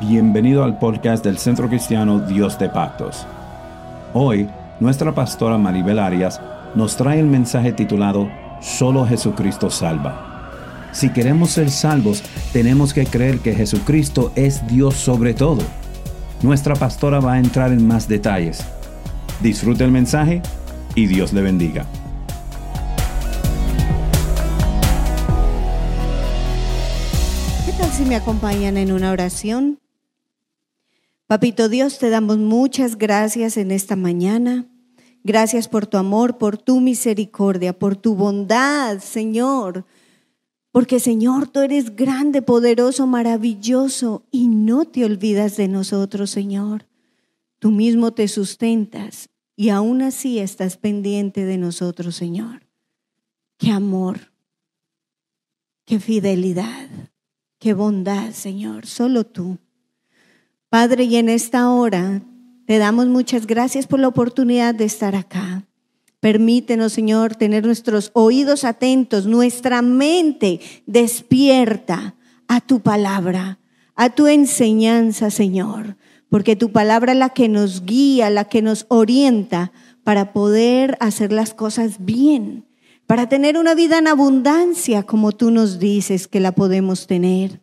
Bienvenido al podcast del Centro Cristiano Dios de Pactos. Hoy, nuestra pastora Maribel Arias nos trae el mensaje titulado Solo Jesucristo salva. Si queremos ser salvos, tenemos que creer que Jesucristo es Dios sobre todo. Nuestra pastora va a entrar en más detalles. Disfrute el mensaje y Dios le bendiga. ¿Qué tal si me acompañan en una oración? Papito Dios, te damos muchas gracias en esta mañana. Gracias por tu amor, por tu misericordia, por tu bondad, Señor. Porque Señor, tú eres grande, poderoso, maravilloso y no te olvidas de nosotros, Señor. Tú mismo te sustentas y aún así estás pendiente de nosotros, Señor. Qué amor, qué fidelidad, qué bondad, Señor, solo tú. Padre, y en esta hora te damos muchas gracias por la oportunidad de estar acá. Permítenos, Señor, tener nuestros oídos atentos, nuestra mente despierta a tu palabra, a tu enseñanza, Señor, porque tu palabra es la que nos guía, la que nos orienta para poder hacer las cosas bien, para tener una vida en abundancia como tú nos dices que la podemos tener.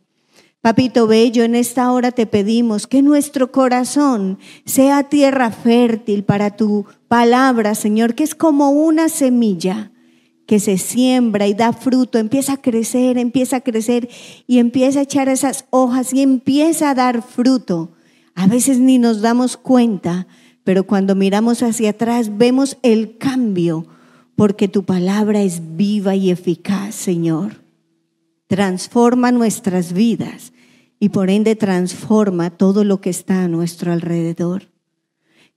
Papito Bello, en esta hora te pedimos que nuestro corazón sea tierra fértil para tu palabra, Señor, que es como una semilla que se siembra y da fruto, empieza a crecer, empieza a crecer y empieza a echar esas hojas y empieza a dar fruto. A veces ni nos damos cuenta, pero cuando miramos hacia atrás vemos el cambio, porque tu palabra es viva y eficaz, Señor. Transforma nuestras vidas y por ende transforma todo lo que está a nuestro alrededor.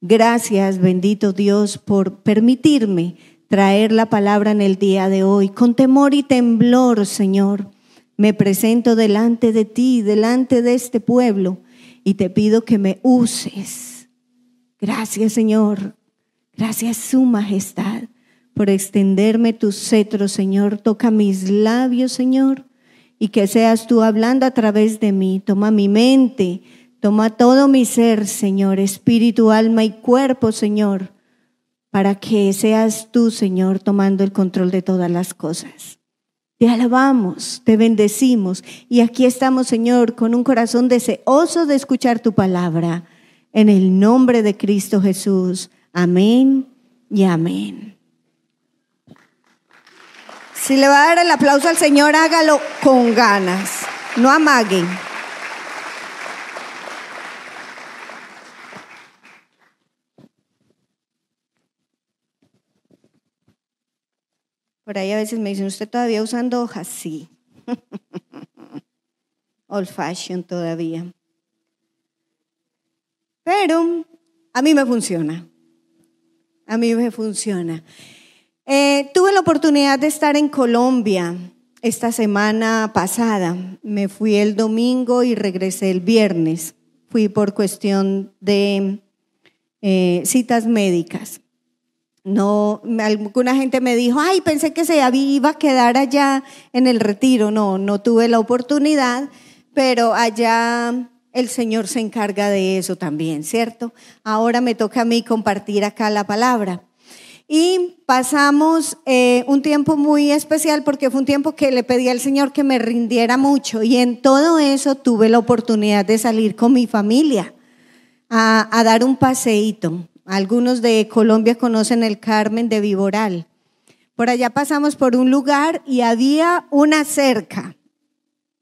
Gracias, bendito Dios, por permitirme traer la palabra en el día de hoy. Con temor y temblor, Señor, me presento delante de ti, delante de este pueblo, y te pido que me uses. Gracias, Señor. Gracias, Su Majestad, por extenderme tu cetro, Señor. Toca mis labios, Señor y que seas tú hablando a través de mí. Toma mi mente, toma todo mi ser, Señor, espíritu, alma y cuerpo, Señor, para que seas tú, Señor, tomando el control de todas las cosas. Te alabamos, te bendecimos y aquí estamos, Señor, con un corazón deseoso de escuchar tu palabra. En el nombre de Cristo Jesús. Amén y amén. Si le va a dar el aplauso al Señor, hágalo con ganas, no amaguen. Por ahí a veces me dicen, ¿usted todavía usando hojas? Sí. Old fashion todavía. Pero a mí me funciona. A mí me funciona. Eh, tuve la oportunidad de estar en Colombia esta semana pasada. Me fui el domingo y regresé el viernes. Fui por cuestión de eh, citas médicas. No, alguna gente me dijo, ay, pensé que se iba a quedar allá en el retiro. No, no tuve la oportunidad, pero allá el Señor se encarga de eso también, ¿cierto? Ahora me toca a mí compartir acá la palabra. Y pasamos eh, un tiempo muy especial porque fue un tiempo que le pedí al Señor que me rindiera mucho y en todo eso tuve la oportunidad de salir con mi familia a, a dar un paseíto. Algunos de Colombia conocen el Carmen de Viboral. Por allá pasamos por un lugar y había una cerca.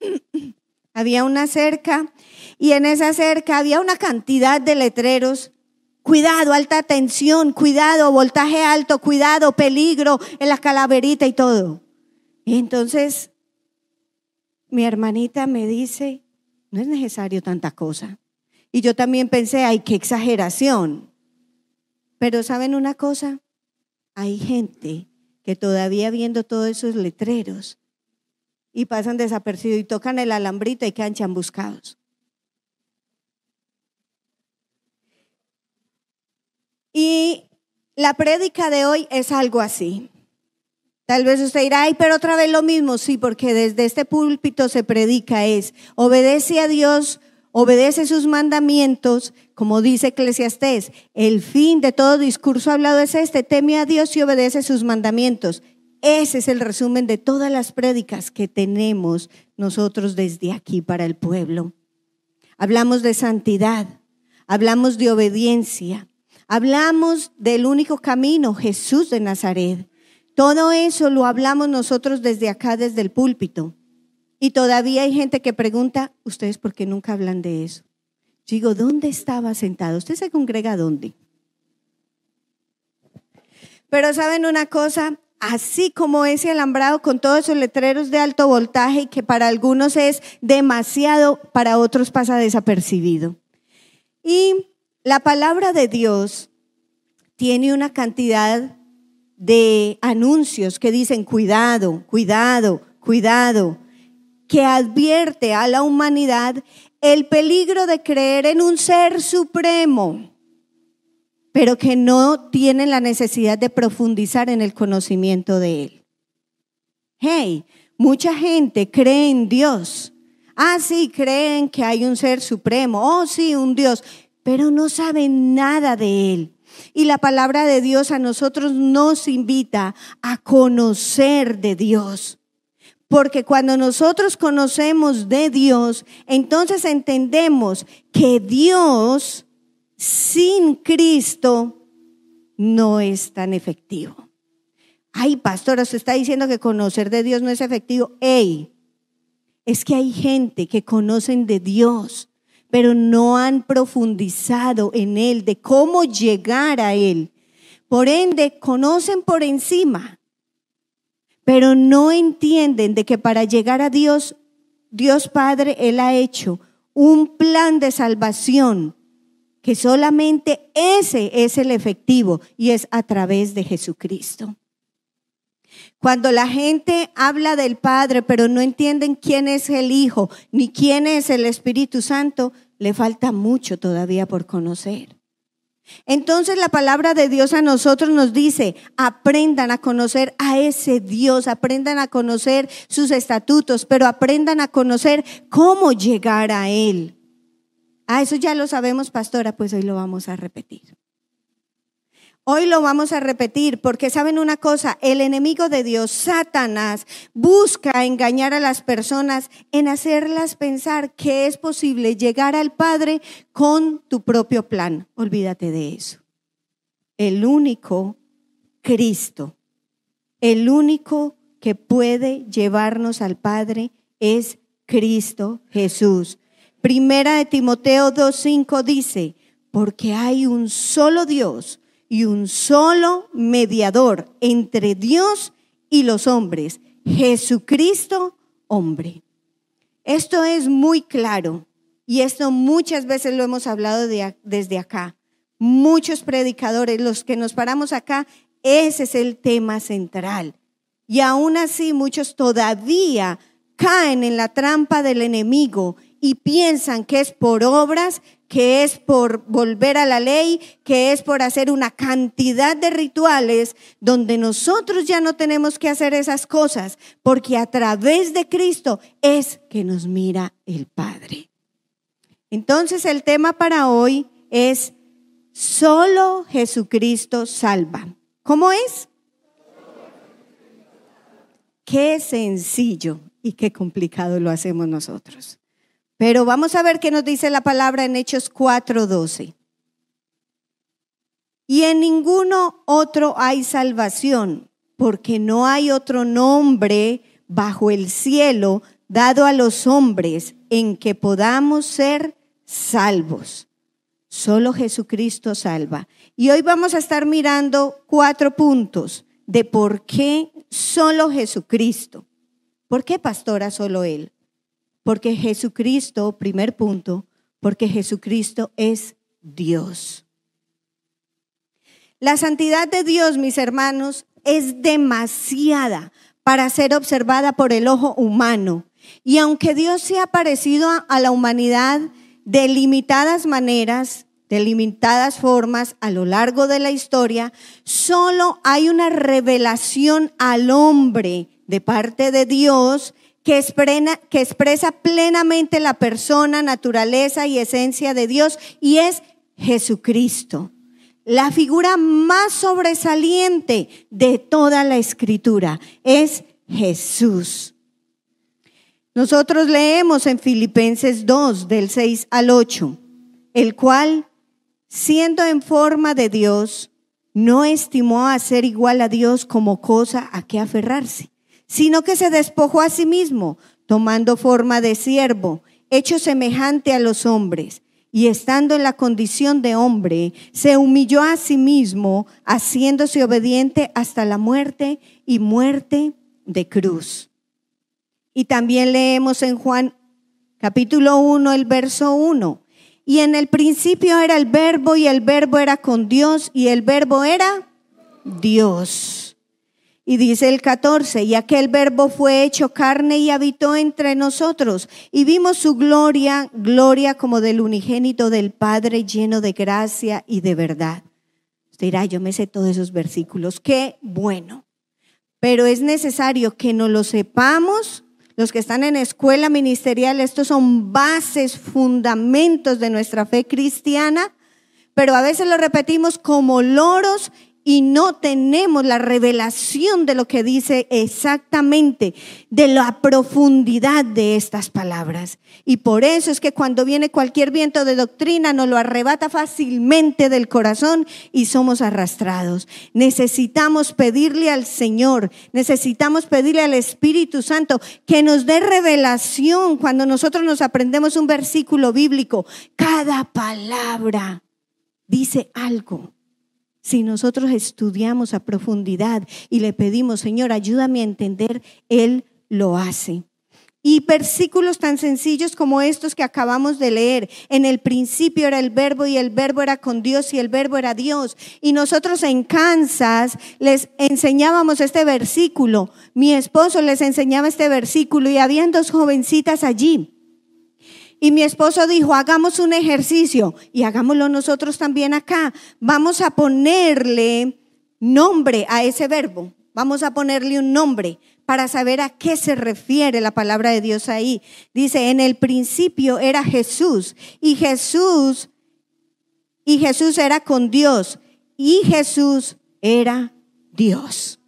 había una cerca y en esa cerca había una cantidad de letreros Cuidado, alta tensión, cuidado, voltaje alto, cuidado, peligro en la calaverita y todo. Y entonces mi hermanita me dice, no es necesario tanta cosa. Y yo también pensé, ay, qué exageración. Pero ¿saben una cosa? Hay gente que todavía viendo todos esos letreros y pasan desapercibidos y tocan el alambrito y quedan chambuscados. Y la prédica de hoy es algo así. Tal vez usted dirá, ay, pero otra vez lo mismo. Sí, porque desde este púlpito se predica es, obedece a Dios obedece sus mandamientos, como dice Eclesiastés, el fin de todo discurso hablado es este, teme a Dios y obedece sus mandamientos. Ese es el resumen de todas las prédicas que tenemos nosotros desde aquí para el pueblo. Hablamos de santidad, hablamos de obediencia, hablamos del único camino, Jesús de Nazaret. Todo eso lo hablamos nosotros desde acá, desde el púlpito. Y todavía hay gente que pregunta, ¿ustedes por qué nunca hablan de eso? Digo, ¿dónde estaba sentado? ¿Usted se congrega dónde? Pero saben una cosa, así como ese alambrado con todos esos letreros de alto voltaje que para algunos es demasiado, para otros pasa desapercibido. Y la palabra de Dios tiene una cantidad de anuncios que dicen cuidado, cuidado, cuidado, que advierte a la humanidad el peligro de creer en un ser supremo, pero que no tienen la necesidad de profundizar en el conocimiento de Él. Hey, mucha gente cree en Dios. Ah, sí, creen que hay un ser supremo. Oh, sí, un Dios, pero no saben nada de Él. Y la palabra de Dios a nosotros nos invita a conocer de Dios. Porque cuando nosotros conocemos de Dios, entonces entendemos que Dios sin Cristo no es tan efectivo. Ay, pastora, se está diciendo que conocer de Dios no es efectivo. Ey, es que hay gente que conocen de Dios, pero no han profundizado en Él, de cómo llegar a Él. Por ende, conocen por encima, pero no entienden de que para llegar a Dios, Dios Padre, Él ha hecho un plan de salvación, que solamente ese es el efectivo y es a través de Jesucristo. Cuando la gente habla del Padre, pero no entienden quién es el Hijo ni quién es el Espíritu Santo, le falta mucho todavía por conocer. Entonces la palabra de Dios a nosotros nos dice, aprendan a conocer a ese Dios, aprendan a conocer sus estatutos, pero aprendan a conocer cómo llegar a Él. Ah, eso ya lo sabemos, pastora, pues hoy lo vamos a repetir. Hoy lo vamos a repetir porque saben una cosa, el enemigo de Dios, Satanás, busca engañar a las personas en hacerlas pensar que es posible llegar al Padre con tu propio plan. Olvídate de eso. El único Cristo, el único que puede llevarnos al Padre es Cristo Jesús. Primera de Timoteo 2.5 dice, porque hay un solo Dios y un solo mediador entre Dios y los hombres, Jesucristo hombre. Esto es muy claro y esto muchas veces lo hemos hablado desde acá. Muchos predicadores, los que nos paramos acá, ese es el tema central. Y aún así muchos todavía caen en la trampa del enemigo y piensan que es por obras, que es por volver a la ley, que es por hacer una cantidad de rituales donde nosotros ya no tenemos que hacer esas cosas, porque a través de Cristo es que nos mira el Padre. Entonces el tema para hoy es, solo Jesucristo salva. ¿Cómo es? Qué sencillo y qué complicado lo hacemos nosotros. Pero vamos a ver qué nos dice la palabra en Hechos 4:12. Y en ninguno otro hay salvación, porque no hay otro nombre bajo el cielo dado a los hombres en que podamos ser salvos. Solo Jesucristo salva. Y hoy vamos a estar mirando cuatro puntos de por qué solo Jesucristo. ¿Por qué, pastora, solo Él? Porque Jesucristo, primer punto, porque Jesucristo es Dios. La santidad de Dios, mis hermanos, es demasiada para ser observada por el ojo humano. Y aunque Dios se ha parecido a la humanidad de limitadas maneras, de limitadas formas a lo largo de la historia, solo hay una revelación al hombre de parte de Dios que, que expresa plenamente la persona, naturaleza y esencia de Dios y es Jesucristo la figura más sobresaliente de toda la escritura es Jesús. Nosotros leemos en Filipenses 2, del 6 al 8, el cual, siendo en forma de Dios, no estimó a ser igual a Dios como cosa a que aferrarse, sino que se despojó a sí mismo, tomando forma de siervo, hecho semejante a los hombres y estando en la condición de hombre, se humilló a sí mismo, haciéndose obediente hasta la muerte y muerte de cruz. Y también leemos en Juan capítulo 1, el verso 1. Y en el principio era el verbo y el verbo era con Dios y el verbo era Dios. Y dice el 14, y aquel verbo fue hecho carne y habitó entre nosotros, y vimos su gloria, gloria como del unigénito del Padre lleno de gracia y de verdad. Usted dirá, yo me sé todos esos versículos, qué bueno. Pero es necesario que no lo sepamos, los que están en escuela ministerial, estos son bases, fundamentos de nuestra fe cristiana, pero a veces lo repetimos como loros y no tenemos la revelación de lo que dice exactamente, de la profundidad de estas palabras. Y por eso es que cuando viene cualquier viento de doctrina nos lo arrebata fácilmente del corazón y somos arrastrados. Necesitamos pedirle al Señor, necesitamos pedirle al Espíritu Santo que nos dé revelación cuando nosotros nos aprendemos un versículo bíblico. Cada palabra dice algo si nosotros estudiamos a profundidad y le pedimos, Señor, ayúdame a entender, Él lo hace. Y versículos tan sencillos como estos que acabamos de leer. En el principio era el verbo y el verbo era con Dios y el verbo era Dios. Y nosotros en Kansas les enseñábamos este versículo. Mi esposo les enseñaba este versículo y habían dos jovencitas allí. Y mi esposo dijo, hagamos un ejercicio y hagámoslo nosotros también acá. Vamos a ponerle nombre a ese verbo. Vamos a ponerle un nombre para saber a qué se refiere la palabra de Dios ahí. Dice, en el principio era Jesús y Jesús, y Jesús era con Dios y Jesús era Dios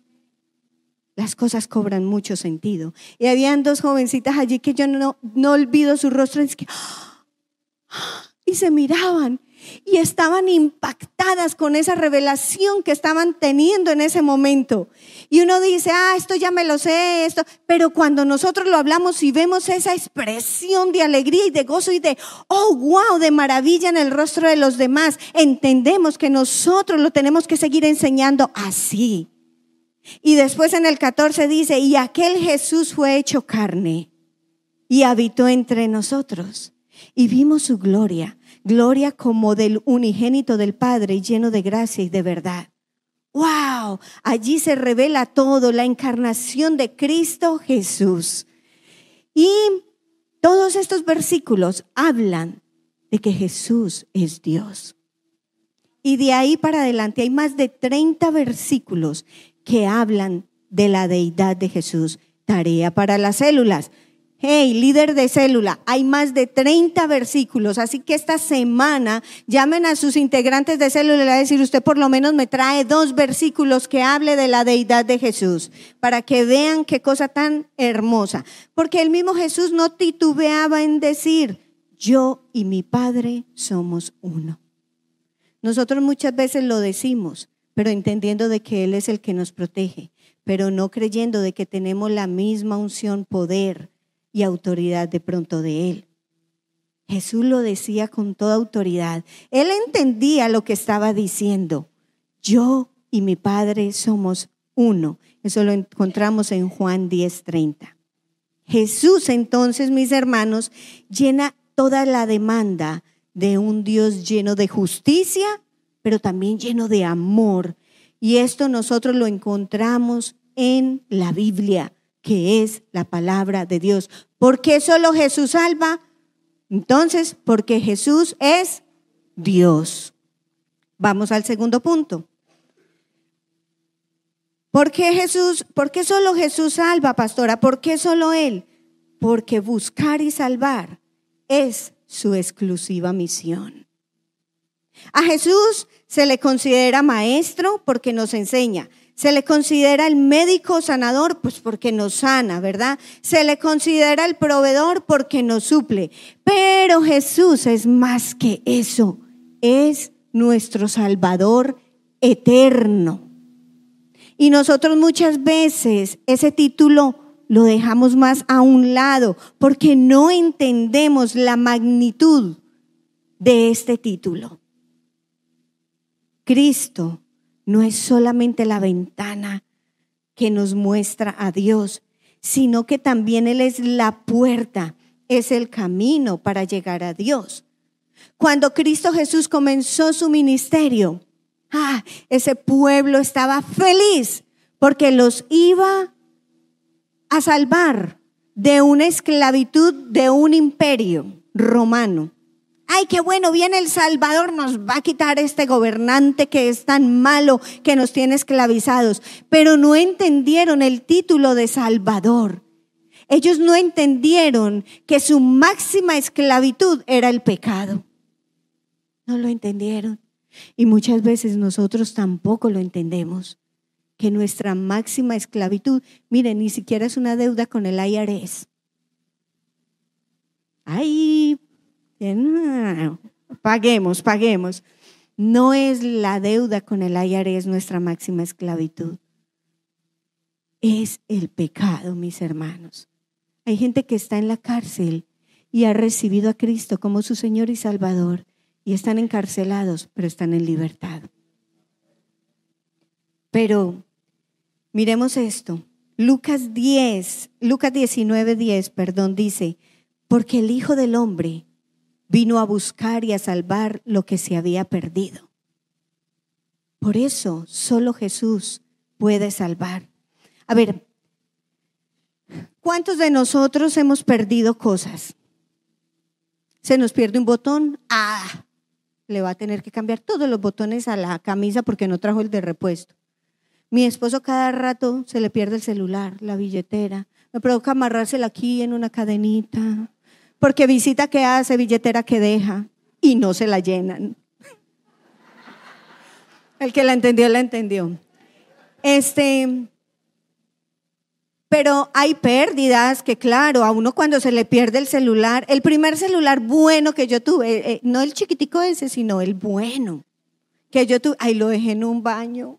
las cosas cobran mucho sentido. Y habían dos jovencitas allí que yo no, no olvido su rostro. y se miraban y estaban impactadas con esa revelación que estaban teniendo en ese momento. Y uno dice, ah, esto ya me lo sé, esto. Pero cuando nosotros lo hablamos y vemos esa expresión de alegría y de gozo y de, oh, wow, de maravilla en el rostro de los demás, entendemos que nosotros lo tenemos que seguir enseñando así. Y después en el 14 dice, y aquel Jesús fue hecho carne y habitó entre nosotros. Y vimos su gloria, gloria como del unigénito del Padre, lleno de gracia y de verdad. ¡Wow! Allí se revela todo, la encarnación de Cristo Jesús. Y todos estos versículos hablan de que Jesús es Dios. Y de ahí para adelante hay más de 30 versículos que hablan de la deidad de Jesús. Tarea para las células. Hey, líder de célula, hay más de 30 versículos, así que esta semana llamen a sus integrantes de célula y le a decir, usted por lo menos me trae dos versículos que hable de la deidad de Jesús, para que vean qué cosa tan hermosa. Porque el mismo Jesús no titubeaba en decir, yo y mi Padre somos uno. Nosotros muchas veces lo decimos, pero entendiendo de que Él es el que nos protege, pero no creyendo de que tenemos la misma unción, poder y autoridad de pronto de Él. Jesús lo decía con toda autoridad. Él entendía lo que estaba diciendo. Yo y mi Padre somos uno. Eso lo encontramos en Juan 10:30. Jesús entonces, mis hermanos, llena toda la demanda de un Dios lleno de justicia pero también lleno de amor. Y esto nosotros lo encontramos en la Biblia, que es la palabra de Dios. ¿Por qué solo Jesús salva? Entonces, porque Jesús es Dios. Vamos al segundo punto. ¿Por qué Jesús, por qué solo Jesús salva, pastora? ¿Por qué solo Él? porque buscar y salvar es su exclusiva misión. A Jesús se le considera maestro porque nos enseña. Se le considera el médico sanador, pues porque nos sana, ¿verdad? Se le considera el proveedor porque nos suple. Pero Jesús es más que eso. Es nuestro Salvador eterno. Y nosotros muchas veces ese título lo dejamos más a un lado porque no entendemos la magnitud de este título. Cristo no es solamente la ventana que nos muestra a Dios, sino que también Él es la puerta, es el camino para llegar a Dios. Cuando Cristo Jesús comenzó su ministerio, ah, ese pueblo estaba feliz porque los iba a salvar de una esclavitud de un imperio romano ay, qué bueno, viene el Salvador, nos va a quitar este gobernante que es tan malo, que nos tiene esclavizados. Pero no entendieron el título de Salvador. Ellos no entendieron que su máxima esclavitud era el pecado. No lo entendieron. Y muchas veces nosotros tampoco lo entendemos. Que nuestra máxima esclavitud, miren, ni siquiera es una deuda con el IRS. Ay, paguemos, paguemos. No es la deuda con el IRS nuestra máxima esclavitud. Es el pecado, mis hermanos. Hay gente que está en la cárcel y ha recibido a Cristo como su Señor y Salvador y están encarcelados, pero están en libertad. Pero miremos esto. Lucas 10, Lucas 19, 10, perdón, dice, porque el Hijo del Hombre vino a buscar y a salvar lo que se había perdido. Por eso solo Jesús puede salvar. A ver, ¿cuántos de nosotros hemos perdido cosas? Se nos pierde un botón, ah, le va a tener que cambiar todos los botones a la camisa porque no trajo el de repuesto. Mi esposo cada rato se le pierde el celular, la billetera. Me provoca amarrársela aquí en una cadenita porque visita que hace, billetera que deja y no se la llenan. El que la entendió, la entendió. Este, pero hay pérdidas que, claro, a uno cuando se le pierde el celular, el primer celular bueno que yo tuve, eh, eh, no el chiquitico ese, sino el bueno que yo tuve, ahí lo dejé en un baño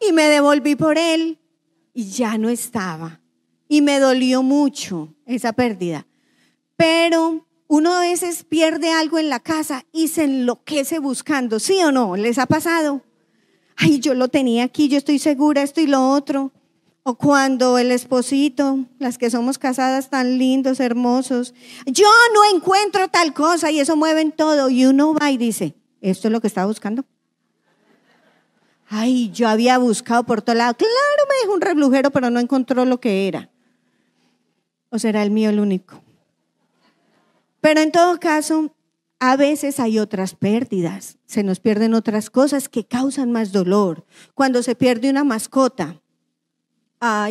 y me devolví por él y ya no estaba. Y me dolió mucho esa pérdida. Pero uno a veces pierde algo en la casa y se enloquece buscando, ¿sí o no? ¿Les ha pasado? Ay, yo lo tenía aquí, yo estoy segura, esto y lo otro. O cuando el esposito, las que somos casadas tan lindos, hermosos, yo no encuentro tal cosa y eso mueven todo. Y uno va y dice, ¿esto es lo que estaba buscando? Ay, yo había buscado por todo lado. Claro, me dejó un reblujero, pero no encontró lo que era. ¿O será el mío el único? Pero en todo caso, a veces hay otras pérdidas, se nos pierden otras cosas que causan más dolor. Cuando se pierde una mascota,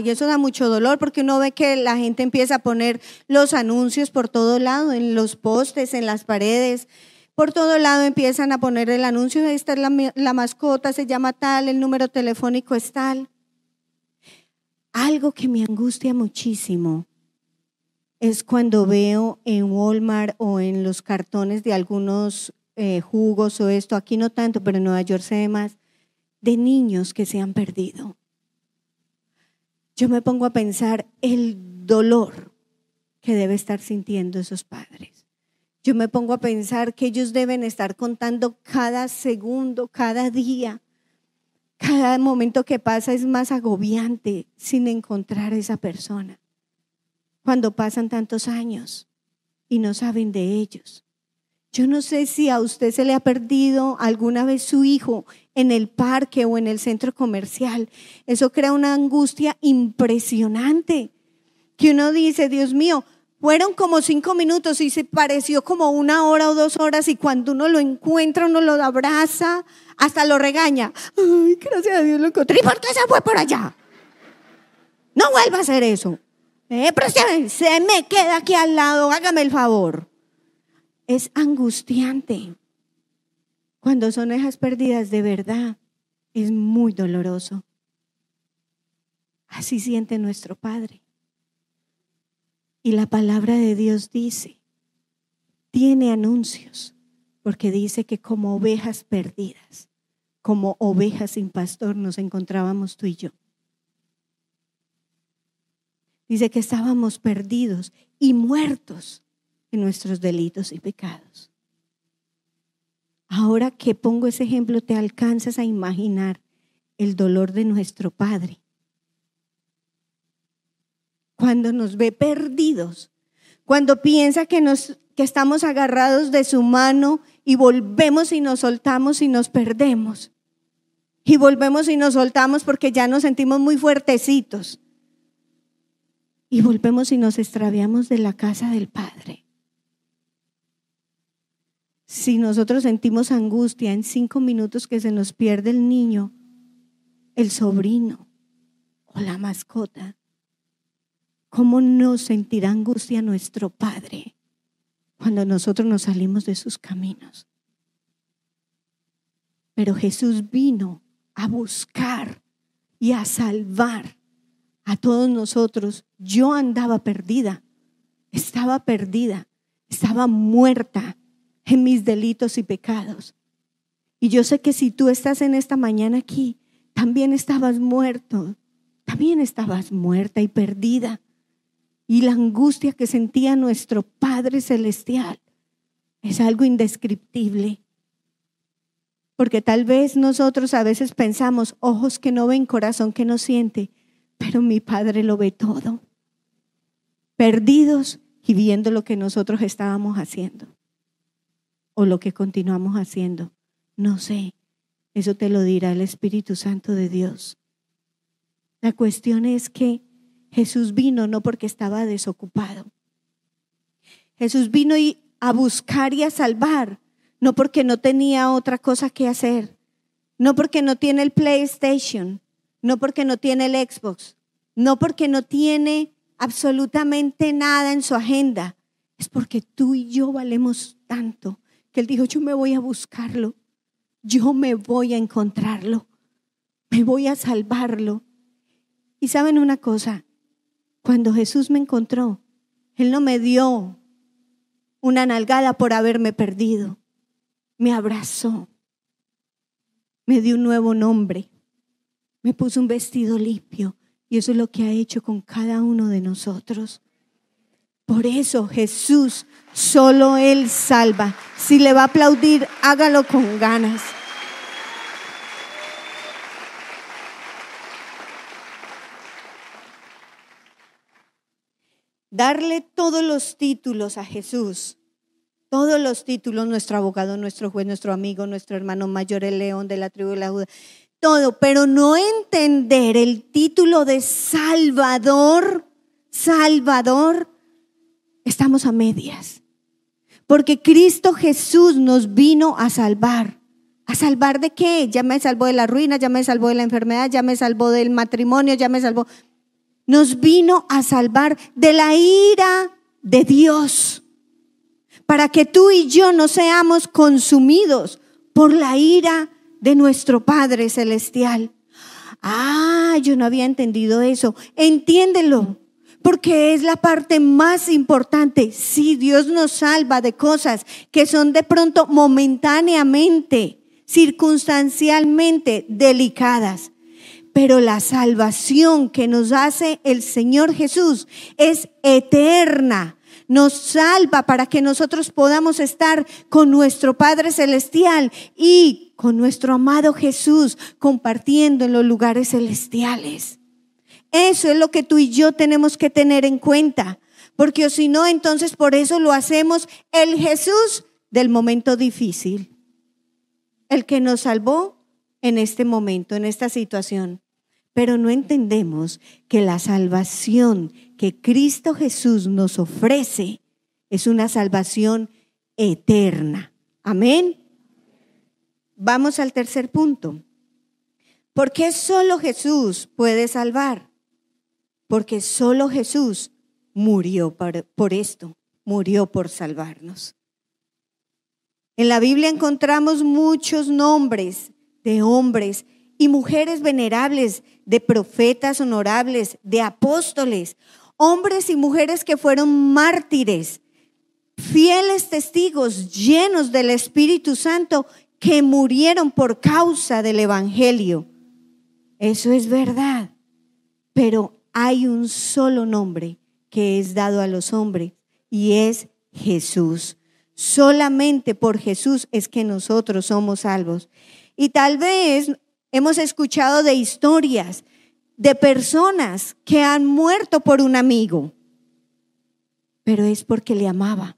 y eso da mucho dolor porque uno ve que la gente empieza a poner los anuncios por todo lado, en los postes, en las paredes. Por todo lado empiezan a poner el anuncio, esta es la, la mascota, se llama tal, el número telefónico es tal. Algo que me angustia muchísimo es cuando veo en Walmart o en los cartones de algunos eh, jugos o esto, aquí no tanto, pero en Nueva York se ve más, de niños que se han perdido. Yo me pongo a pensar el dolor que debe estar sintiendo esos padres. Yo me pongo a pensar que ellos deben estar contando cada segundo, cada día. Cada momento que pasa es más agobiante sin encontrar a esa persona cuando pasan tantos años y no saben de ellos. Yo no sé si a usted se le ha perdido alguna vez su hijo en el parque o en el centro comercial. Eso crea una angustia impresionante. Que uno dice, Dios mío, fueron como cinco minutos y se pareció como una hora o dos horas y cuando uno lo encuentra, uno lo abraza, hasta lo regaña. Ay, gracias a Dios lo encontré. ¿Y por qué se fue por allá? No vuelva a hacer eso. Eh, pero se, me queda aquí al lado, hágame el favor. Es angustiante. Cuando son hijas perdidas de verdad, es muy doloroso. Así siente nuestro Padre. Y la palabra de Dios dice, tiene anuncios, porque dice que como ovejas perdidas, como ovejas sin pastor nos encontrábamos tú y yo. Dice que estábamos perdidos y muertos en nuestros delitos y pecados. Ahora que pongo ese ejemplo, te alcanzas a imaginar el dolor de nuestro Padre cuando nos ve perdidos, cuando piensa que, nos, que estamos agarrados de su mano y volvemos y nos soltamos y nos perdemos. Y volvemos y nos soltamos porque ya nos sentimos muy fuertecitos. Y volvemos y nos extraviamos de la casa del Padre. Si nosotros sentimos angustia en cinco minutos que se nos pierde el niño, el sobrino o la mascota, ¿Cómo no sentirá angustia nuestro Padre cuando nosotros nos salimos de sus caminos? Pero Jesús vino a buscar y a salvar a todos nosotros. Yo andaba perdida, estaba perdida, estaba muerta en mis delitos y pecados. Y yo sé que si tú estás en esta mañana aquí, también estabas muerto, también estabas muerta y perdida y la angustia que sentía nuestro Padre Celestial es algo indescriptible. Porque tal vez nosotros a veces pensamos, ojos que no ven, corazón que no siente, pero mi Padre lo ve todo. Perdidos y viendo lo que nosotros estábamos haciendo o lo que continuamos haciendo. No sé, eso te lo dirá el Espíritu Santo de Dios. La cuestión es que Jesús vino no porque estaba desocupado. Jesús vino a buscar y a salvar, no porque no tenía otra cosa que hacer, no porque no tiene el PlayStation, no porque no tiene el Xbox, no porque no tiene absolutamente nada en su agenda. Es porque tú y yo valemos tanto que Él dijo, yo me voy a buscarlo, yo me voy a encontrarlo, me voy a salvarlo. Y saben una cosa, cuando Jesús me encontró, Él no me dio una nalgada por haberme perdido. Me abrazó. Me dio un nuevo nombre. Me puso un vestido limpio. Y eso es lo que ha hecho con cada uno de nosotros. Por eso Jesús, solo Él salva. Si le va a aplaudir, hágalo con ganas. darle todos los títulos a Jesús, todos los títulos, nuestro abogado, nuestro juez, nuestro amigo, nuestro hermano mayor, el león de la tribu de la Judá, todo, pero no entender el título de Salvador, Salvador, estamos a medias. Porque Cristo Jesús nos vino a salvar. ¿A salvar de qué? Ya me salvó de la ruina, ya me salvó de la enfermedad, ya me salvó del matrimonio, ya me salvó nos vino a salvar de la ira de Dios, para que tú y yo no seamos consumidos por la ira de nuestro Padre Celestial. Ah, yo no había entendido eso. Entiéndelo, porque es la parte más importante. Si Dios nos salva de cosas que son de pronto momentáneamente, circunstancialmente delicadas, pero la salvación que nos hace el Señor Jesús es eterna. Nos salva para que nosotros podamos estar con nuestro Padre Celestial y con nuestro amado Jesús compartiendo en los lugares celestiales. Eso es lo que tú y yo tenemos que tener en cuenta, porque si no, entonces por eso lo hacemos el Jesús del momento difícil, el que nos salvó en este momento, en esta situación. Pero no entendemos que la salvación que Cristo Jesús nos ofrece es una salvación eterna. Amén. Vamos al tercer punto. ¿Por qué solo Jesús puede salvar? Porque solo Jesús murió por, por esto, murió por salvarnos. En la Biblia encontramos muchos nombres de hombres y mujeres venerables, de profetas honorables, de apóstoles, hombres y mujeres que fueron mártires, fieles testigos llenos del Espíritu Santo que murieron por causa del Evangelio. Eso es verdad, pero hay un solo nombre que es dado a los hombres y es Jesús. Solamente por Jesús es que nosotros somos salvos. Y tal vez hemos escuchado de historias de personas que han muerto por un amigo, pero es porque le amaba.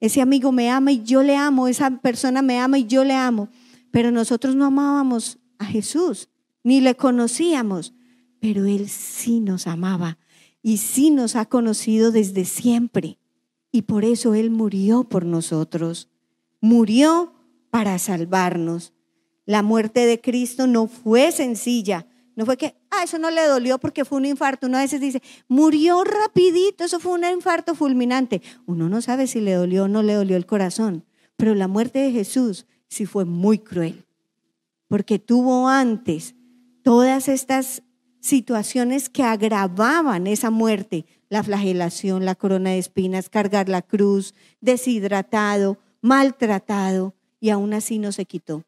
Ese amigo me ama y yo le amo, esa persona me ama y yo le amo, pero nosotros no amábamos a Jesús, ni le conocíamos, pero Él sí nos amaba y sí nos ha conocido desde siempre. Y por eso Él murió por nosotros. Murió para salvarnos. La muerte de Cristo no fue sencilla. No fue que, ah, eso no le dolió porque fue un infarto. Uno a veces dice, murió rapidito, eso fue un infarto fulminante. Uno no sabe si le dolió o no le dolió el corazón. Pero la muerte de Jesús sí fue muy cruel. Porque tuvo antes todas estas situaciones que agravaban esa muerte, la flagelación, la corona de espinas, cargar la cruz, deshidratado, maltratado, y aún así no se quitó.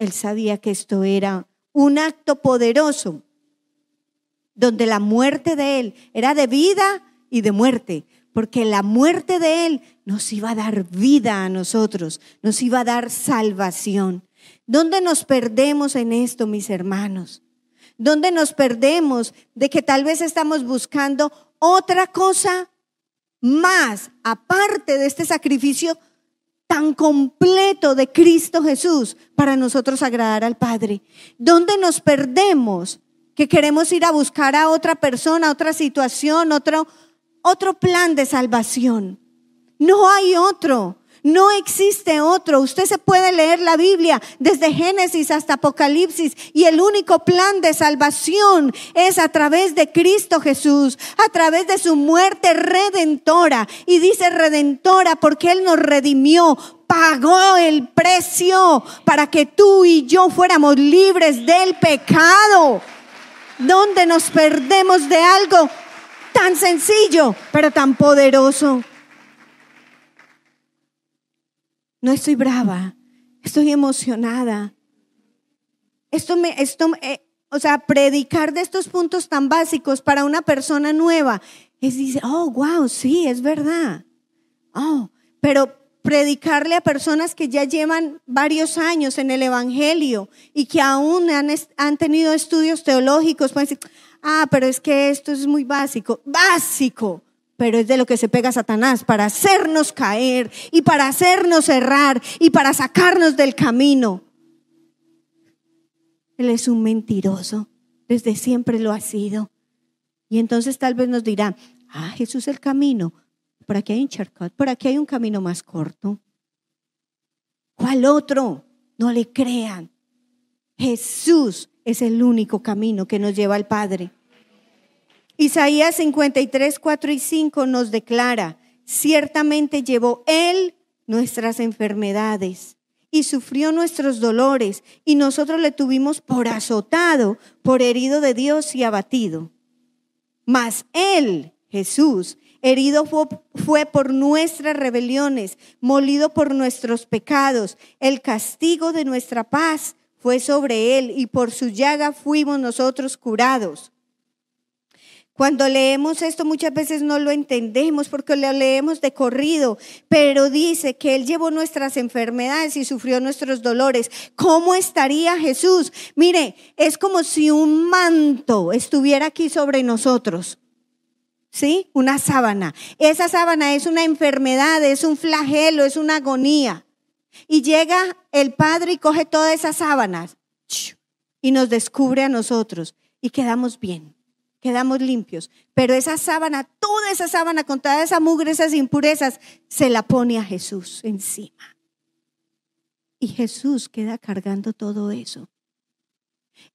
Él sabía que esto era un acto poderoso, donde la muerte de Él era de vida y de muerte, porque la muerte de Él nos iba a dar vida a nosotros, nos iba a dar salvación. ¿Dónde nos perdemos en esto, mis hermanos? ¿Dónde nos perdemos de que tal vez estamos buscando otra cosa más aparte de este sacrificio tan completo de Cristo Jesús para nosotros agradar al Padre? ¿Dónde nos perdemos que queremos ir a buscar a otra persona, otra situación, otro, otro plan de salvación? No hay otro. No existe otro. Usted se puede leer la Biblia desde Génesis hasta Apocalipsis y el único plan de salvación es a través de Cristo Jesús, a través de su muerte redentora. Y dice redentora porque Él nos redimió, pagó el precio para que tú y yo fuéramos libres del pecado. Donde nos perdemos de algo tan sencillo, pero tan poderoso. No estoy brava, estoy emocionada. Esto me, esto, eh, o sea, predicar de estos puntos tan básicos para una persona nueva es dice, oh, wow, sí, es verdad. Oh, pero predicarle a personas que ya llevan varios años en el Evangelio y que aún han, han tenido estudios teológicos, pueden decir, ah, pero es que esto es muy básico. Básico pero es de lo que se pega Satanás para hacernos caer y para hacernos errar y para sacarnos del camino. Él es un mentiroso, desde siempre lo ha sido. Y entonces tal vez nos dirá, ah, Jesús el camino, por aquí hay un shortcut, por aquí hay un camino más corto. ¿Cuál otro? No le crean. Jesús es el único camino que nos lleva al Padre. Isaías 53, 4 y 5 nos declara, ciertamente llevó Él nuestras enfermedades y sufrió nuestros dolores y nosotros le tuvimos por azotado, por herido de Dios y abatido. Mas Él, Jesús, herido fue, fue, por nuestras rebeliones, molido por nuestros pecados. El castigo de nuestra paz fue sobre Él y por su llaga fuimos nosotros curados. Cuando leemos esto muchas veces no lo entendemos porque lo leemos de corrido, pero dice que Él llevó nuestras enfermedades y sufrió nuestros dolores. ¿Cómo estaría Jesús? Mire, es como si un manto estuviera aquí sobre nosotros. ¿Sí? Una sábana. Esa sábana es una enfermedad, es un flagelo, es una agonía. Y llega el Padre y coge todas esas sábanas y nos descubre a nosotros y quedamos bien quedamos limpios. Pero esa sábana, toda esa sábana con toda esa mugre, esas impurezas, se la pone a Jesús encima. Y Jesús queda cargando todo eso.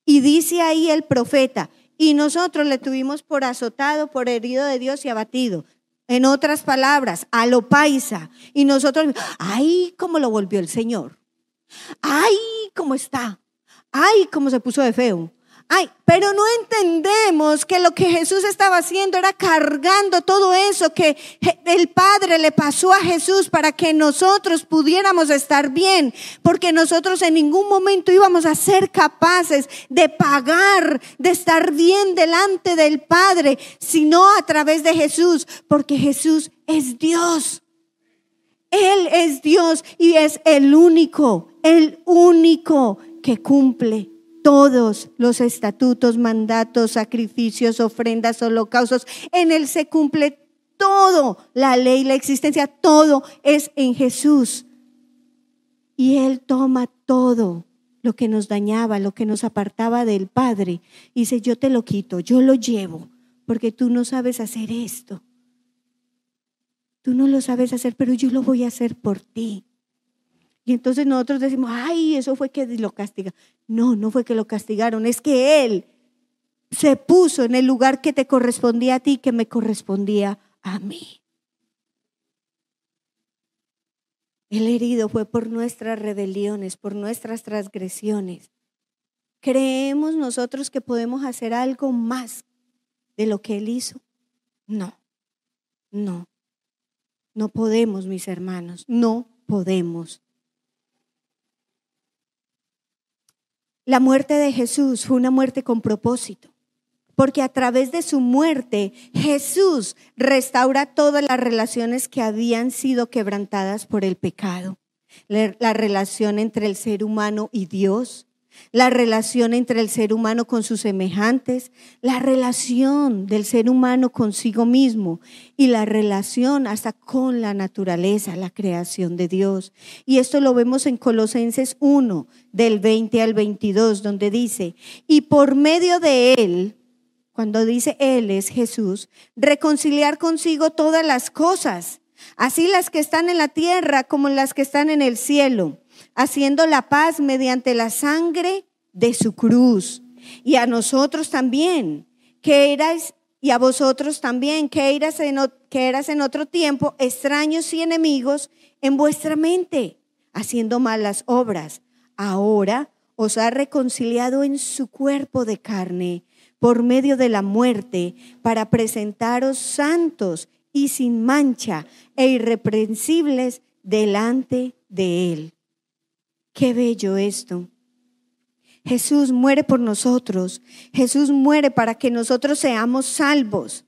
Y dice ahí el profeta, y nosotros le tuvimos por azotado, por herido de Dios y abatido. En otras palabras, a lo paisa. Y nosotros, ay, cómo lo volvió el Señor. Ay, cómo está. Ay, cómo se puso de feo. Ay, pero no entendemos que lo que Jesús estaba haciendo era cargando todo eso que el Padre le pasó a Jesús para que nosotros pudiéramos estar bien, porque nosotros en ningún momento íbamos a ser capaces de pagar, de estar bien delante del Padre, sino a través de Jesús, porque Jesús es Dios. Él es Dios y es el único, el único que cumple todos los estatutos, mandatos, sacrificios, ofrendas, holocaustos. En Él se cumple todo, la ley, la existencia, todo es en Jesús. Y Él toma todo lo que nos dañaba, lo que nos apartaba del Padre. Y dice, yo te lo quito, yo lo llevo, porque tú no sabes hacer esto. Tú no lo sabes hacer, pero yo lo voy a hacer por ti. Y entonces nosotros decimos, ay, eso fue que lo castiga. No, no fue que lo castigaron, es que Él se puso en el lugar que te correspondía a ti, que me correspondía a mí. El herido fue por nuestras rebeliones, por nuestras transgresiones. ¿Creemos nosotros que podemos hacer algo más de lo que Él hizo? No, no, no podemos, mis hermanos, no podemos. La muerte de Jesús fue una muerte con propósito, porque a través de su muerte Jesús restaura todas las relaciones que habían sido quebrantadas por el pecado. La, relación entre el ser humano y Dios, la relación entre el ser humano con sus semejantes, la relación del ser humano consigo mismo y la relación hasta con la naturaleza, la creación de Dios. Y esto lo vemos en Colosenses 1, del 20 al 22, donde dice, y por medio de él, cuando dice él es Jesús, reconciliar consigo todas las cosas, así las que están en la tierra como las que están en el cielo haciendo la paz mediante la sangre de su cruz. Y a nosotros también, que erais, y a vosotros también, que eras, en, que eras en otro tiempo extraños y enemigos en vuestra mente, haciendo malas obras. Ahora os ha reconciliado en su cuerpo de carne por medio de la muerte, para presentaros santos y sin mancha e irreprensibles delante de Él. Qué bello esto. Jesús muere por nosotros. Jesús muere para que nosotros seamos salvos.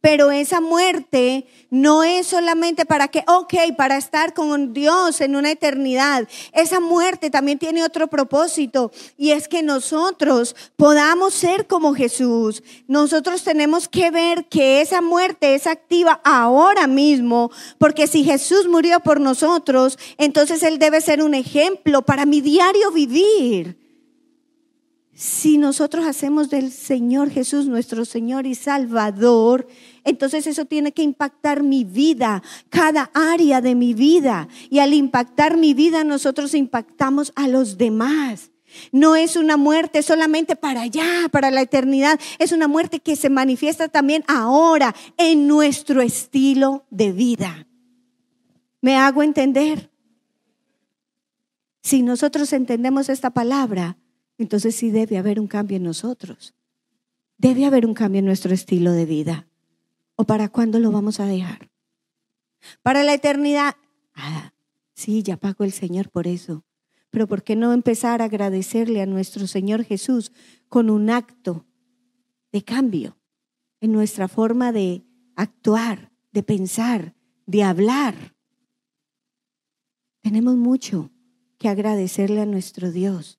Pero esa muerte no es solamente para que, ok, para estar con Dios en una eternidad. Esa muerte también tiene otro propósito y es que nosotros podamos ser como Jesús. Nosotros tenemos que ver que esa muerte es activa ahora mismo, porque si Jesús murió por nosotros, entonces Él debe ser un ejemplo para mi diario vivir. Si nosotros hacemos del Señor Jesús nuestro Señor y Salvador, entonces eso tiene que impactar mi vida, cada área de mi vida. Y al impactar mi vida, nosotros impactamos a los demás. No es una muerte solamente para allá, para la eternidad. Es una muerte que se manifiesta también ahora en nuestro estilo de vida. ¿Me hago entender? Si nosotros entendemos esta palabra, entonces sí debe haber un cambio en nosotros. Debe haber un cambio en nuestro estilo de vida. ¿O para cuándo lo vamos a dejar? Para la eternidad. Ah, sí, ya pagó el Señor por eso. Pero ¿por qué no empezar a agradecerle a nuestro Señor Jesús con un acto de cambio en nuestra forma de actuar, de pensar, de hablar? Tenemos mucho que agradecerle a nuestro Dios.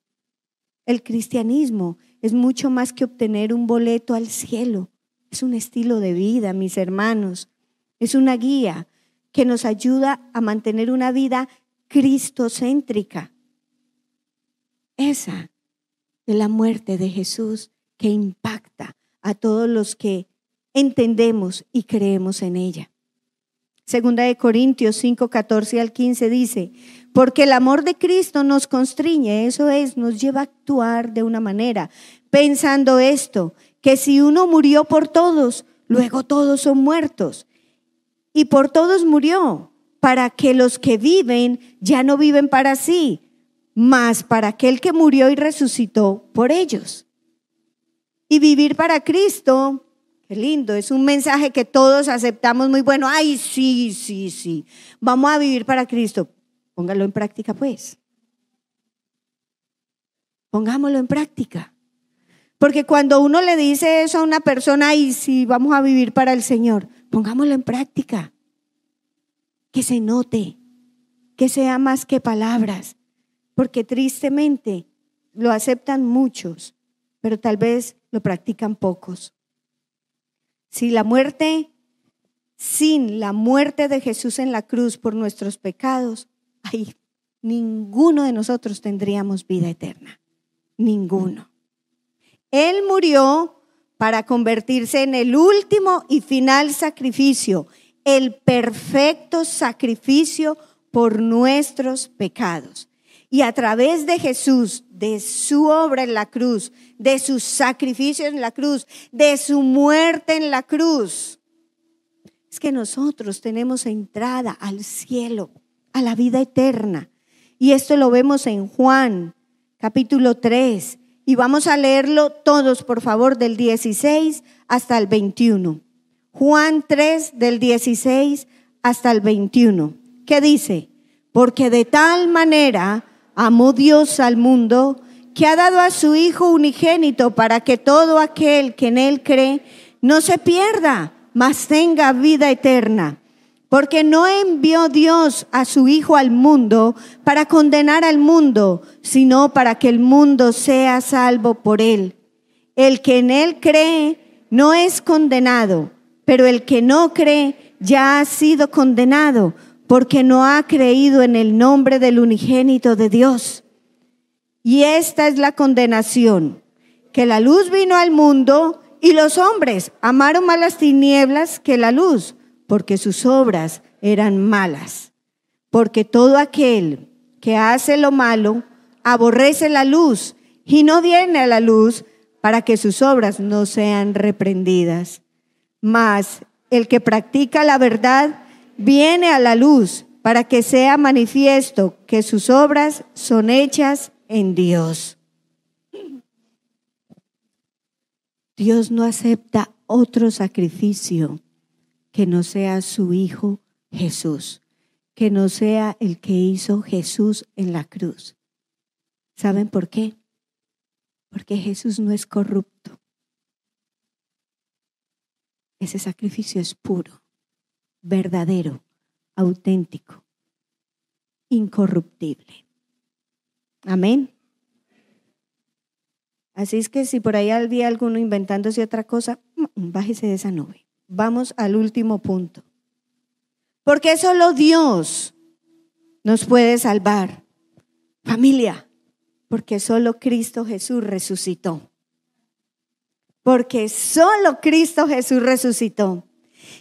El cristianismo es mucho más que obtener un boleto al cielo. Es un estilo de vida, mis hermanos. Es una guía que nos ayuda a mantener una vida cristocéntrica. Esa de la muerte de Jesús que impacta a todos los que entendemos y creemos en ella. Segunda de Corintios 5, 14 al 15 dice, porque el amor de Cristo nos constriñe, eso es, nos lleva a actuar de una manera, pensando esto, que si uno murió por todos, luego todos son muertos. Y por todos murió, para que los que viven ya no viven para sí, mas para aquel que murió y resucitó por ellos. Y vivir para Cristo, qué lindo, es un mensaje que todos aceptamos muy bueno. Ay, sí, sí, sí, vamos a vivir para Cristo. Póngalo en práctica, pues. Pongámoslo en práctica. Porque cuando uno le dice eso a una persona, y si vamos a vivir para el Señor, pongámoslo en práctica. Que se note, que sea más que palabras. Porque tristemente lo aceptan muchos, pero tal vez lo practican pocos. Si la muerte, sin la muerte de Jesús en la cruz por nuestros pecados, ay, ninguno de nosotros tendríamos vida eterna. Ninguno. Él murió para convertirse en el último y final sacrificio, el perfecto sacrificio por nuestros pecados. Y a través de Jesús, de su obra en la cruz, de su sacrificio en la cruz, de su muerte en la cruz, es que nosotros tenemos entrada al cielo, a la vida eterna. Y esto lo vemos en Juan capítulo 3. Y vamos a leerlo todos, por favor, del 16 hasta el 21. Juan 3 del 16 hasta el 21. ¿Qué dice? Porque de tal manera amó Dios al mundo que ha dado a su Hijo unigénito para que todo aquel que en Él cree no se pierda, mas tenga vida eterna. Porque no envió Dios a su Hijo al mundo para condenar al mundo, sino para que el mundo sea salvo por él. El que en él cree no es condenado, pero el que no cree ya ha sido condenado porque no ha creído en el nombre del unigénito de Dios. Y esta es la condenación, que la luz vino al mundo y los hombres amaron más las tinieblas que la luz porque sus obras eran malas. Porque todo aquel que hace lo malo aborrece la luz y no viene a la luz para que sus obras no sean reprendidas. Mas el que practica la verdad viene a la luz para que sea manifiesto que sus obras son hechas en Dios. Dios no acepta otro sacrificio que no sea su Hijo Jesús, que no sea el que hizo Jesús en la cruz. ¿Saben por qué? Porque Jesús no es corrupto. Ese sacrificio es puro, verdadero, auténtico, incorruptible. Amén. Así es que si por ahí había alguno inventándose otra cosa, mm, bájese de esa nube vamos al último punto. Porque solo Dios nos puede salvar. Familia, porque solo Cristo Jesús resucitó. Porque solo Cristo Jesús resucitó.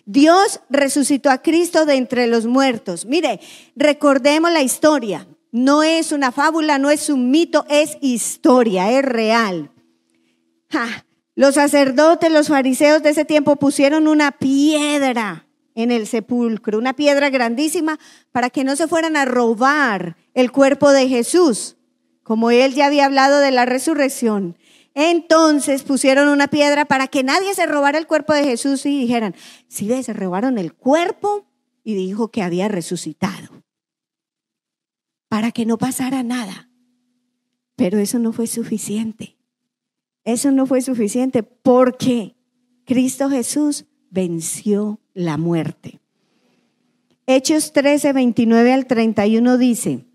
Dios resucitó a Cristo de entre los muertos. Mire, recordemos la historia. No es una fábula, no es un mito, es historia, es real. Los sacerdotes, los fariseos de ese tiempo pusieron una piedra en el sepulcro, una piedra grandísima para que no se fueran a robar el cuerpo de Jesús, como él ya había hablado de la resurrección. Entonces pusieron una piedra para que nadie se robara el cuerpo de Jesús y dijeran, sí, se robaron el cuerpo y dijo que había resucitado, para que no pasara nada. Pero eso no fue suficiente. Eso no fue suficiente porque Cristo Jesús venció la muerte. Hechos 13, 29 al 31 dice,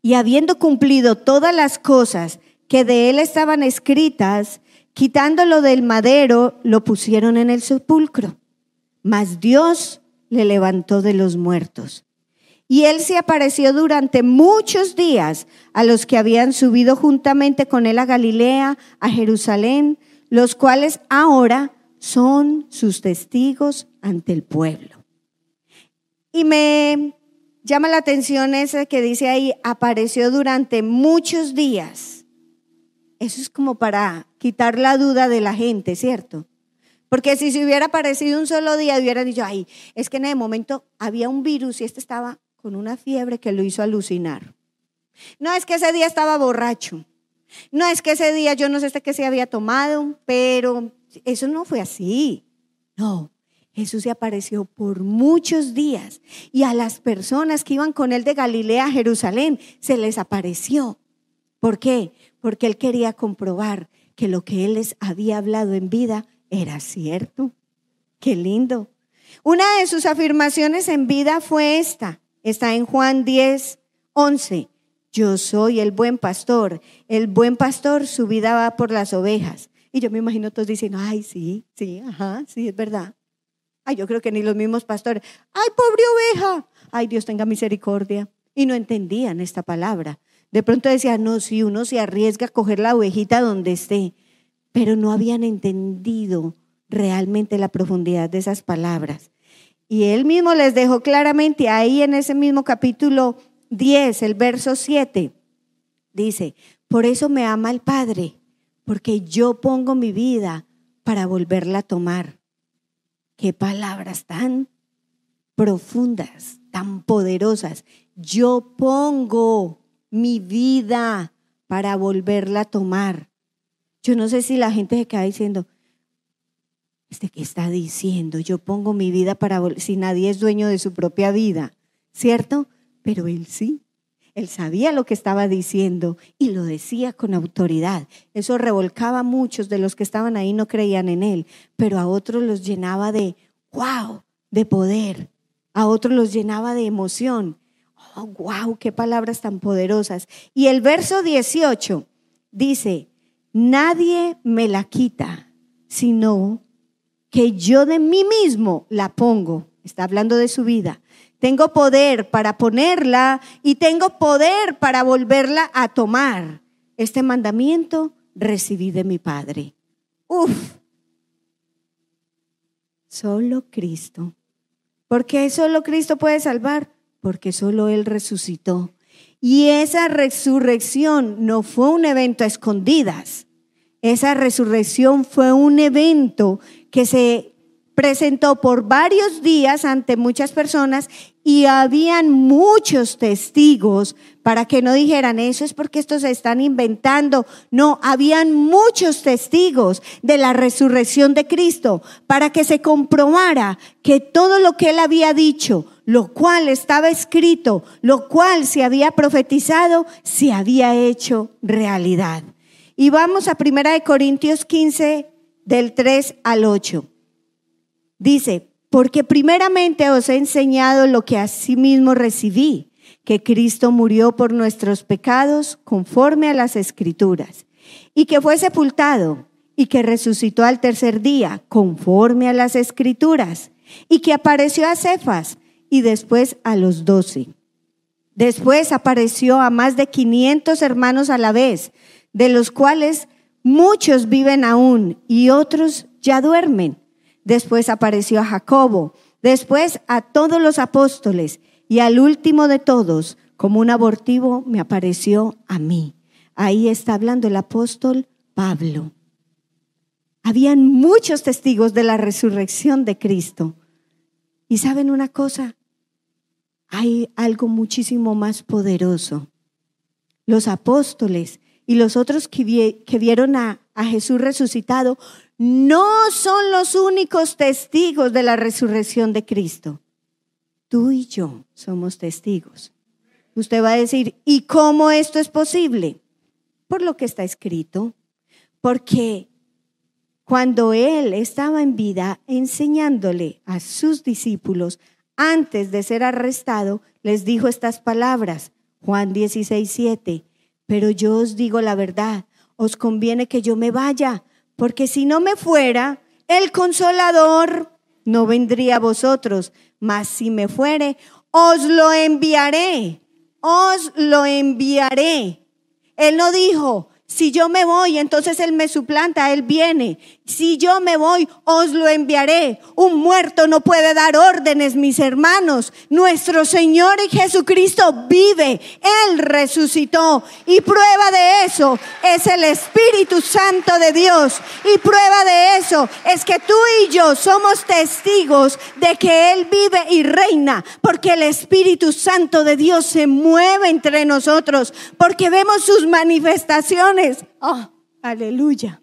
y habiendo cumplido todas las cosas que de él estaban escritas, quitándolo del madero, lo pusieron en el sepulcro. Mas Dios le levantó de los muertos. Y él se apareció durante muchos días a los que habían subido juntamente con él a Galilea, a Jerusalén, los cuales ahora son sus testigos ante el pueblo. Y me llama la atención ese que dice ahí, apareció durante muchos días. Eso es como para quitar la duda de la gente, ¿cierto? Porque si se hubiera aparecido un solo día, hubiera dicho, ay, es que en ese momento había un virus y este estaba con una fiebre que lo hizo alucinar. No es que ese día estaba borracho. No es que ese día yo no sé qué se había tomado, pero eso no fue así. No, Jesús se apareció por muchos días y a las personas que iban con él de Galilea a Jerusalén se les apareció. ¿Por qué? Porque él quería comprobar que lo que él les había hablado en vida era cierto. Qué lindo. Una de sus afirmaciones en vida fue esta. Está en Juan 10, 11. Yo soy el buen pastor. El buen pastor su vida va por las ovejas. Y yo me imagino todos diciendo, ay, sí, sí, ajá, sí, es verdad. Ay, yo creo que ni los mismos pastores, ay, pobre oveja, ay, Dios tenga misericordia. Y no entendían esta palabra. De pronto decían, no, si uno se arriesga a coger la ovejita donde esté, pero no habían entendido realmente la profundidad de esas palabras. Y él mismo les dejó claramente ahí en ese mismo capítulo 10, el verso 7, dice, por eso me ama el Padre, porque yo pongo mi vida para volverla a tomar. Qué palabras tan profundas, tan poderosas. Yo pongo mi vida para volverla a tomar. Yo no sé si la gente se queda diciendo, ¿este qué está diciendo? Yo pongo mi vida para, si nadie es dueño de su propia vida, ¿cierto? pero él sí. Él sabía lo que estaba diciendo y lo decía con autoridad. Eso revolcaba a muchos de los que estaban ahí, no creían en él, pero a otros los llenaba de, wow, de poder. A otros los llenaba de emoción. Oh, wow, qué palabras tan poderosas. Y el verso 18 dice, nadie me la quita, sino que yo de mí mismo la pongo. Está hablando de su vida tengo poder para ponerla y tengo poder para volverla a tomar. Este mandamiento recibí de mi Padre. Uf. Solo Cristo. ¿Por qué solo Cristo puede salvar? Porque solo Él resucitó. Y esa resurrección no fue un evento a escondidas. Esa resurrección fue un evento que se presentó por varios días ante muchas personas y habían muchos testigos para que no dijeran, eso es porque estos se están inventando. No, habían muchos testigos de la resurrección de Cristo para que se comprobara que todo lo que él había dicho, lo cual estaba escrito, lo cual se había profetizado, se había hecho realidad. Y vamos a 1 Corintios 15, del 3 al 8. Dice, porque primeramente os he enseñado lo que asimismo recibí, que Cristo murió por nuestros pecados conforme a las escrituras, y que fue sepultado, y que resucitó al tercer día conforme a las escrituras, y que apareció a Cefas y después a los doce. Después apareció a más de 500 hermanos a la vez, de los cuales muchos viven aún y otros ya duermen después apareció a Jacobo, después a todos los apóstoles y al último de todos, como un abortivo, me apareció a mí. Ahí está hablando el apóstol Pablo. Habían muchos testigos de la resurrección de Cristo. Y saben una cosa, hay algo muchísimo más poderoso. Los apóstoles y los otros que, vieron a Jesús resucitado no son los únicos testigos de la resurrección de Cristo. Tú y yo somos testigos. Usted va a decir, ¿y cómo esto es posible? Por lo que está escrito. Porque cuando Él estaba en vida enseñándole a sus discípulos, antes de ser arrestado, les dijo estas palabras, Juan 16, 7, pero yo os digo la verdad, os conviene que yo me vaya porque si no me fuera, el consolador no vendría a vosotros, mas si me fuere, os lo enviaré, os lo enviaré. Él no dijo, Si yo me voy, entonces Él me suplanta, Él viene. Si yo me voy, os lo enviaré. Un muerto no puede dar órdenes, mis hermanos. Nuestro Señor Jesucristo vive. Él resucitó. Y prueba de eso es el Espíritu Santo de Dios. Y prueba de eso es que tú y yo somos testigos de que Él vive y reina. Porque el Espíritu Santo de Dios se mueve entre nosotros. Porque vemos sus manifestaciones. Oh, aleluya.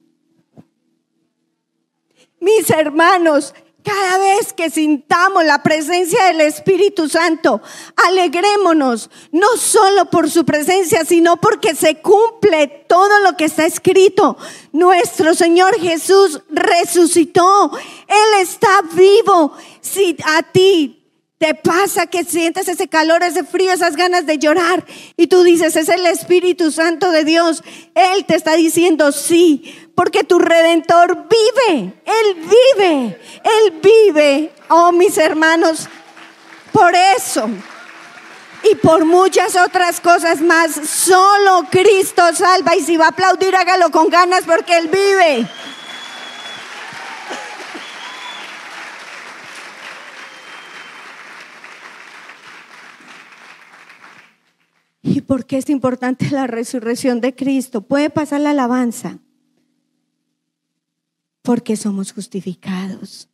Mis hermanos, cada vez que sintamos la presencia del Espíritu Santo, alegrémonos, no solo por su presencia, sino porque se cumple todo lo que está escrito. Nuestro Señor Jesús resucitó, Él está vivo. Si a ti te pasa que sientes ese calor, ese frío, esas ganas de llorar y tú dices, es el Espíritu Santo de Dios. Él te está diciendo, sí, porque tu redentor vive, Él vive, Él vive. Oh, mis hermanos, por eso y por muchas otras cosas más, solo Cristo salva y si va a aplaudir, hágalo con ganas porque Él vive. ¿Y por qué es importante la resurrección de Cristo? Puede pasar la alabanza. Porque somos justificados.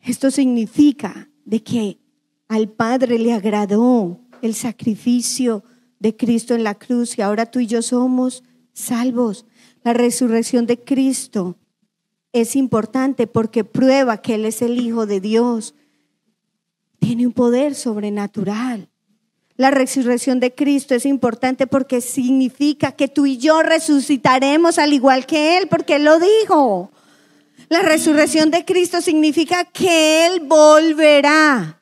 Esto significa de que al Padre le agradó el sacrificio de Cristo en la cruz y ahora tú y yo somos salvos. La resurrección de Cristo es importante porque prueba que Él es el Hijo de Dios. Tiene un poder sobrenatural. La resurrección de Cristo es importante porque significa que tú y yo resucitaremos al igual que Él, porque Él lo dijo. La resurrección de Cristo significa que Él volverá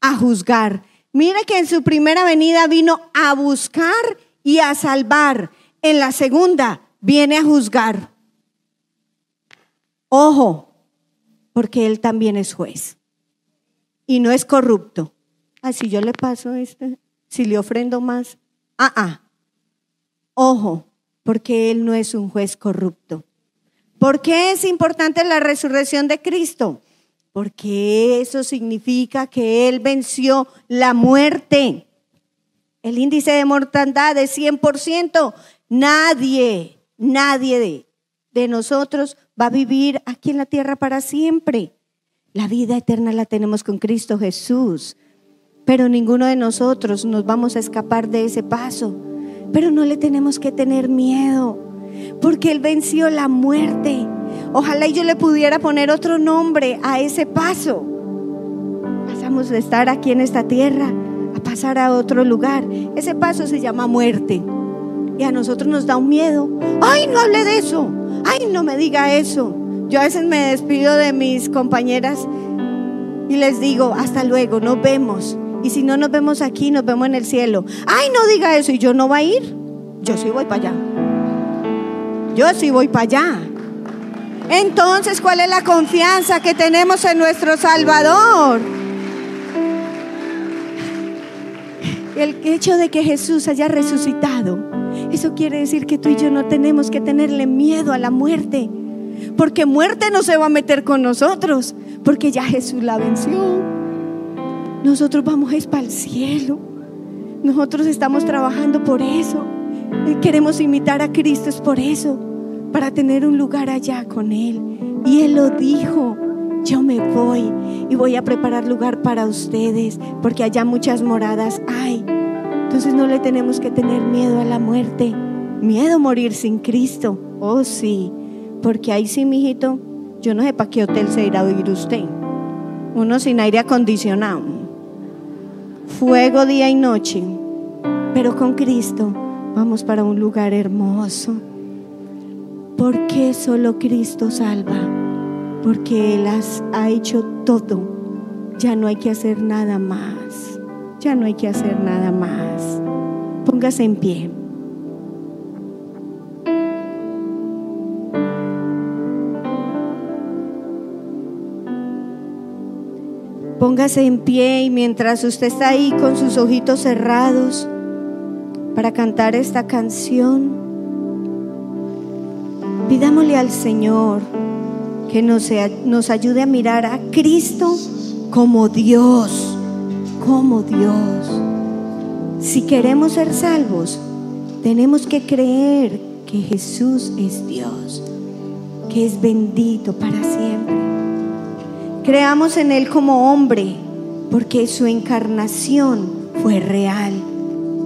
a juzgar. Mire que en su primera venida vino a buscar y a salvar. En la segunda viene a juzgar. Ojo, porque Él también es juez y no es corrupto. Así yo le paso este si le ofrendo más. Ah, ah. Ojo, porque Él no es un juez corrupto. ¿Por qué es importante la resurrección de Cristo? Porque eso significa que Él venció la muerte. El índice de mortandad es 100%. Nadie, nadie de, de nosotros va a vivir aquí en la tierra para siempre. La vida eterna la tenemos con Cristo Jesús pero ninguno de nosotros nos vamos a escapar de ese paso. Pero no le tenemos que tener miedo, porque Él venció la muerte. Ojalá yo le pudiera poner otro nombre a ese paso. Pasamos de estar aquí en esta tierra a pasar a otro lugar. Ese paso se llama muerte. Y a nosotros nos da un miedo. Ay, no hable de eso. Ay, no me diga eso. Yo a veces me despido de mis compañeras y les digo, hasta luego, nos vemos. Y si no nos vemos aquí, nos vemos en el cielo. Ay, no diga eso. ¿Y yo no voy a ir? Yo sí voy para allá. Yo sí voy para allá. Entonces, ¿cuál es la confianza que tenemos en nuestro Salvador? El hecho de que Jesús haya resucitado, eso quiere decir que tú y yo no tenemos que tenerle miedo a la muerte, porque muerte no se va a meter con nosotros, porque ya Jesús la venció. Nosotros vamos ir para el cielo. Nosotros estamos trabajando por eso. Queremos imitar a Cristo es por eso, para tener un lugar allá con Él. Y Él lo dijo, yo me voy y voy a preparar lugar para ustedes, porque allá muchas moradas hay. Entonces no le tenemos que tener miedo a la muerte, miedo a morir sin Cristo. Oh sí, porque ahí sí, mijito, yo no sé para qué hotel se irá a vivir usted. Uno sin aire acondicionado fuego día y noche. Pero con Cristo vamos para un lugar hermoso. ¿Por qué solo Cristo salva? Porque Él ha hecho todo. Ya no hay que hacer nada más. Ya no hay que hacer nada más. Póngase en pie. Póngase en pie y mientras usted está ahí con sus ojitos cerrados para cantar esta canción, Pidámosle al Señor que nos, nos ayude a mirar a Cristo como Dios, como Dios. Si queremos ser salvos, tenemos que creer que Jesús es Dios, que es bendito para siempre. Creamos en Él como hombre, porque su encarnación fue real.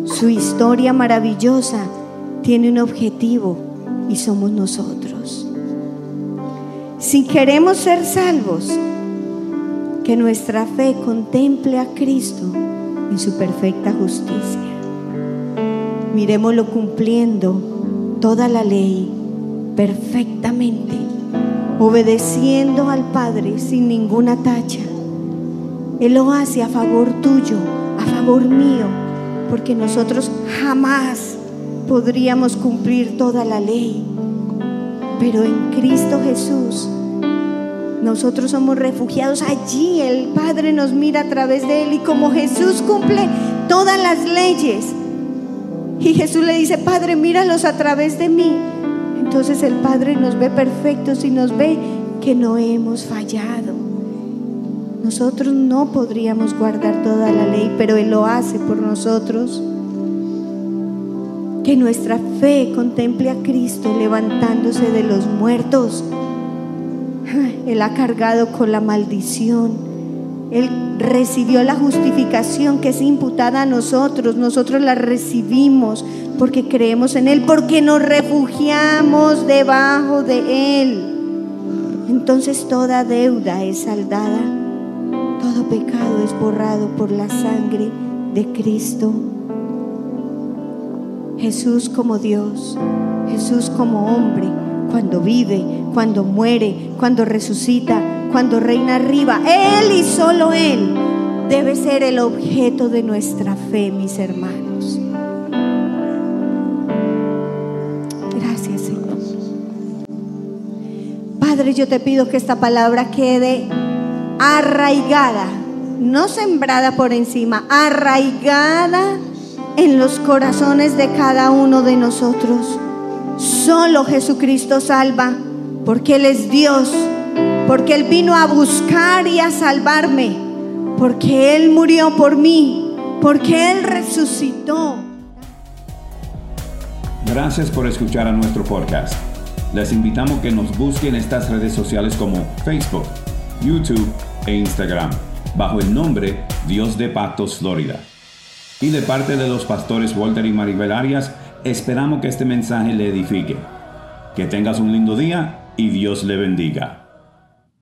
Su historia maravillosa tiene un objetivo y somos nosotros. Si queremos ser salvos, que nuestra fe contemple a Cristo en su perfecta justicia. Miremoslo cumpliendo toda la ley perfectamente, obedeciendo al Padre sin ninguna tacha. Él lo hace a favor tuyo, a favor mío, porque nosotros jamás podríamos cumplir toda la ley. Pero en Cristo Jesús nosotros somos refugiados allí. El Padre nos mira a través de Él y como Jesús cumple todas las leyes. Y Jesús le dice, Padre, míralos a través de mí. Entonces el Padre nos ve perfectos y nos ve que no hemos fallado. Nosotros no podríamos guardar toda la ley, pero Él lo hace por nosotros. Que nuestra fe contemple a Cristo levantándose de los muertos él ha cargado con la maldición. Él recibió la justificación que es imputada a nosotros. Nosotros la recibimos porque creemos en Él, porque nos refugiamos debajo de Él. Entonces toda deuda es saldada, todo pecado es borrado por la sangre de Cristo. Jesús como Dios, Jesús como hombre cuando vive, cuando muere, cuando resucita, cuando reina arriba. Él y solo Él debe ser el objeto de nuestra fe, mis hermanos. Gracias, Señor. Padre, yo te pido que esta palabra quede arraigada, no sembrada por encima, arraigada en los corazones de cada uno de nosotros. Solo Jesucristo salva, porque Él es Dios, porque Él vino a buscar y a salvarme, porque Él murió por mí, porque Él resucitó. Gracias por escuchar a nuestro podcast. Les invitamos que nos busquen en estas redes sociales como Facebook, YouTube e Instagram, bajo el nombre Dios de Pactos Florida. Y de parte de los pastores Walter y Maribel Arias, Esperamos que este mensaje le edifique. Que tengas un lindo día y Dios le bendiga.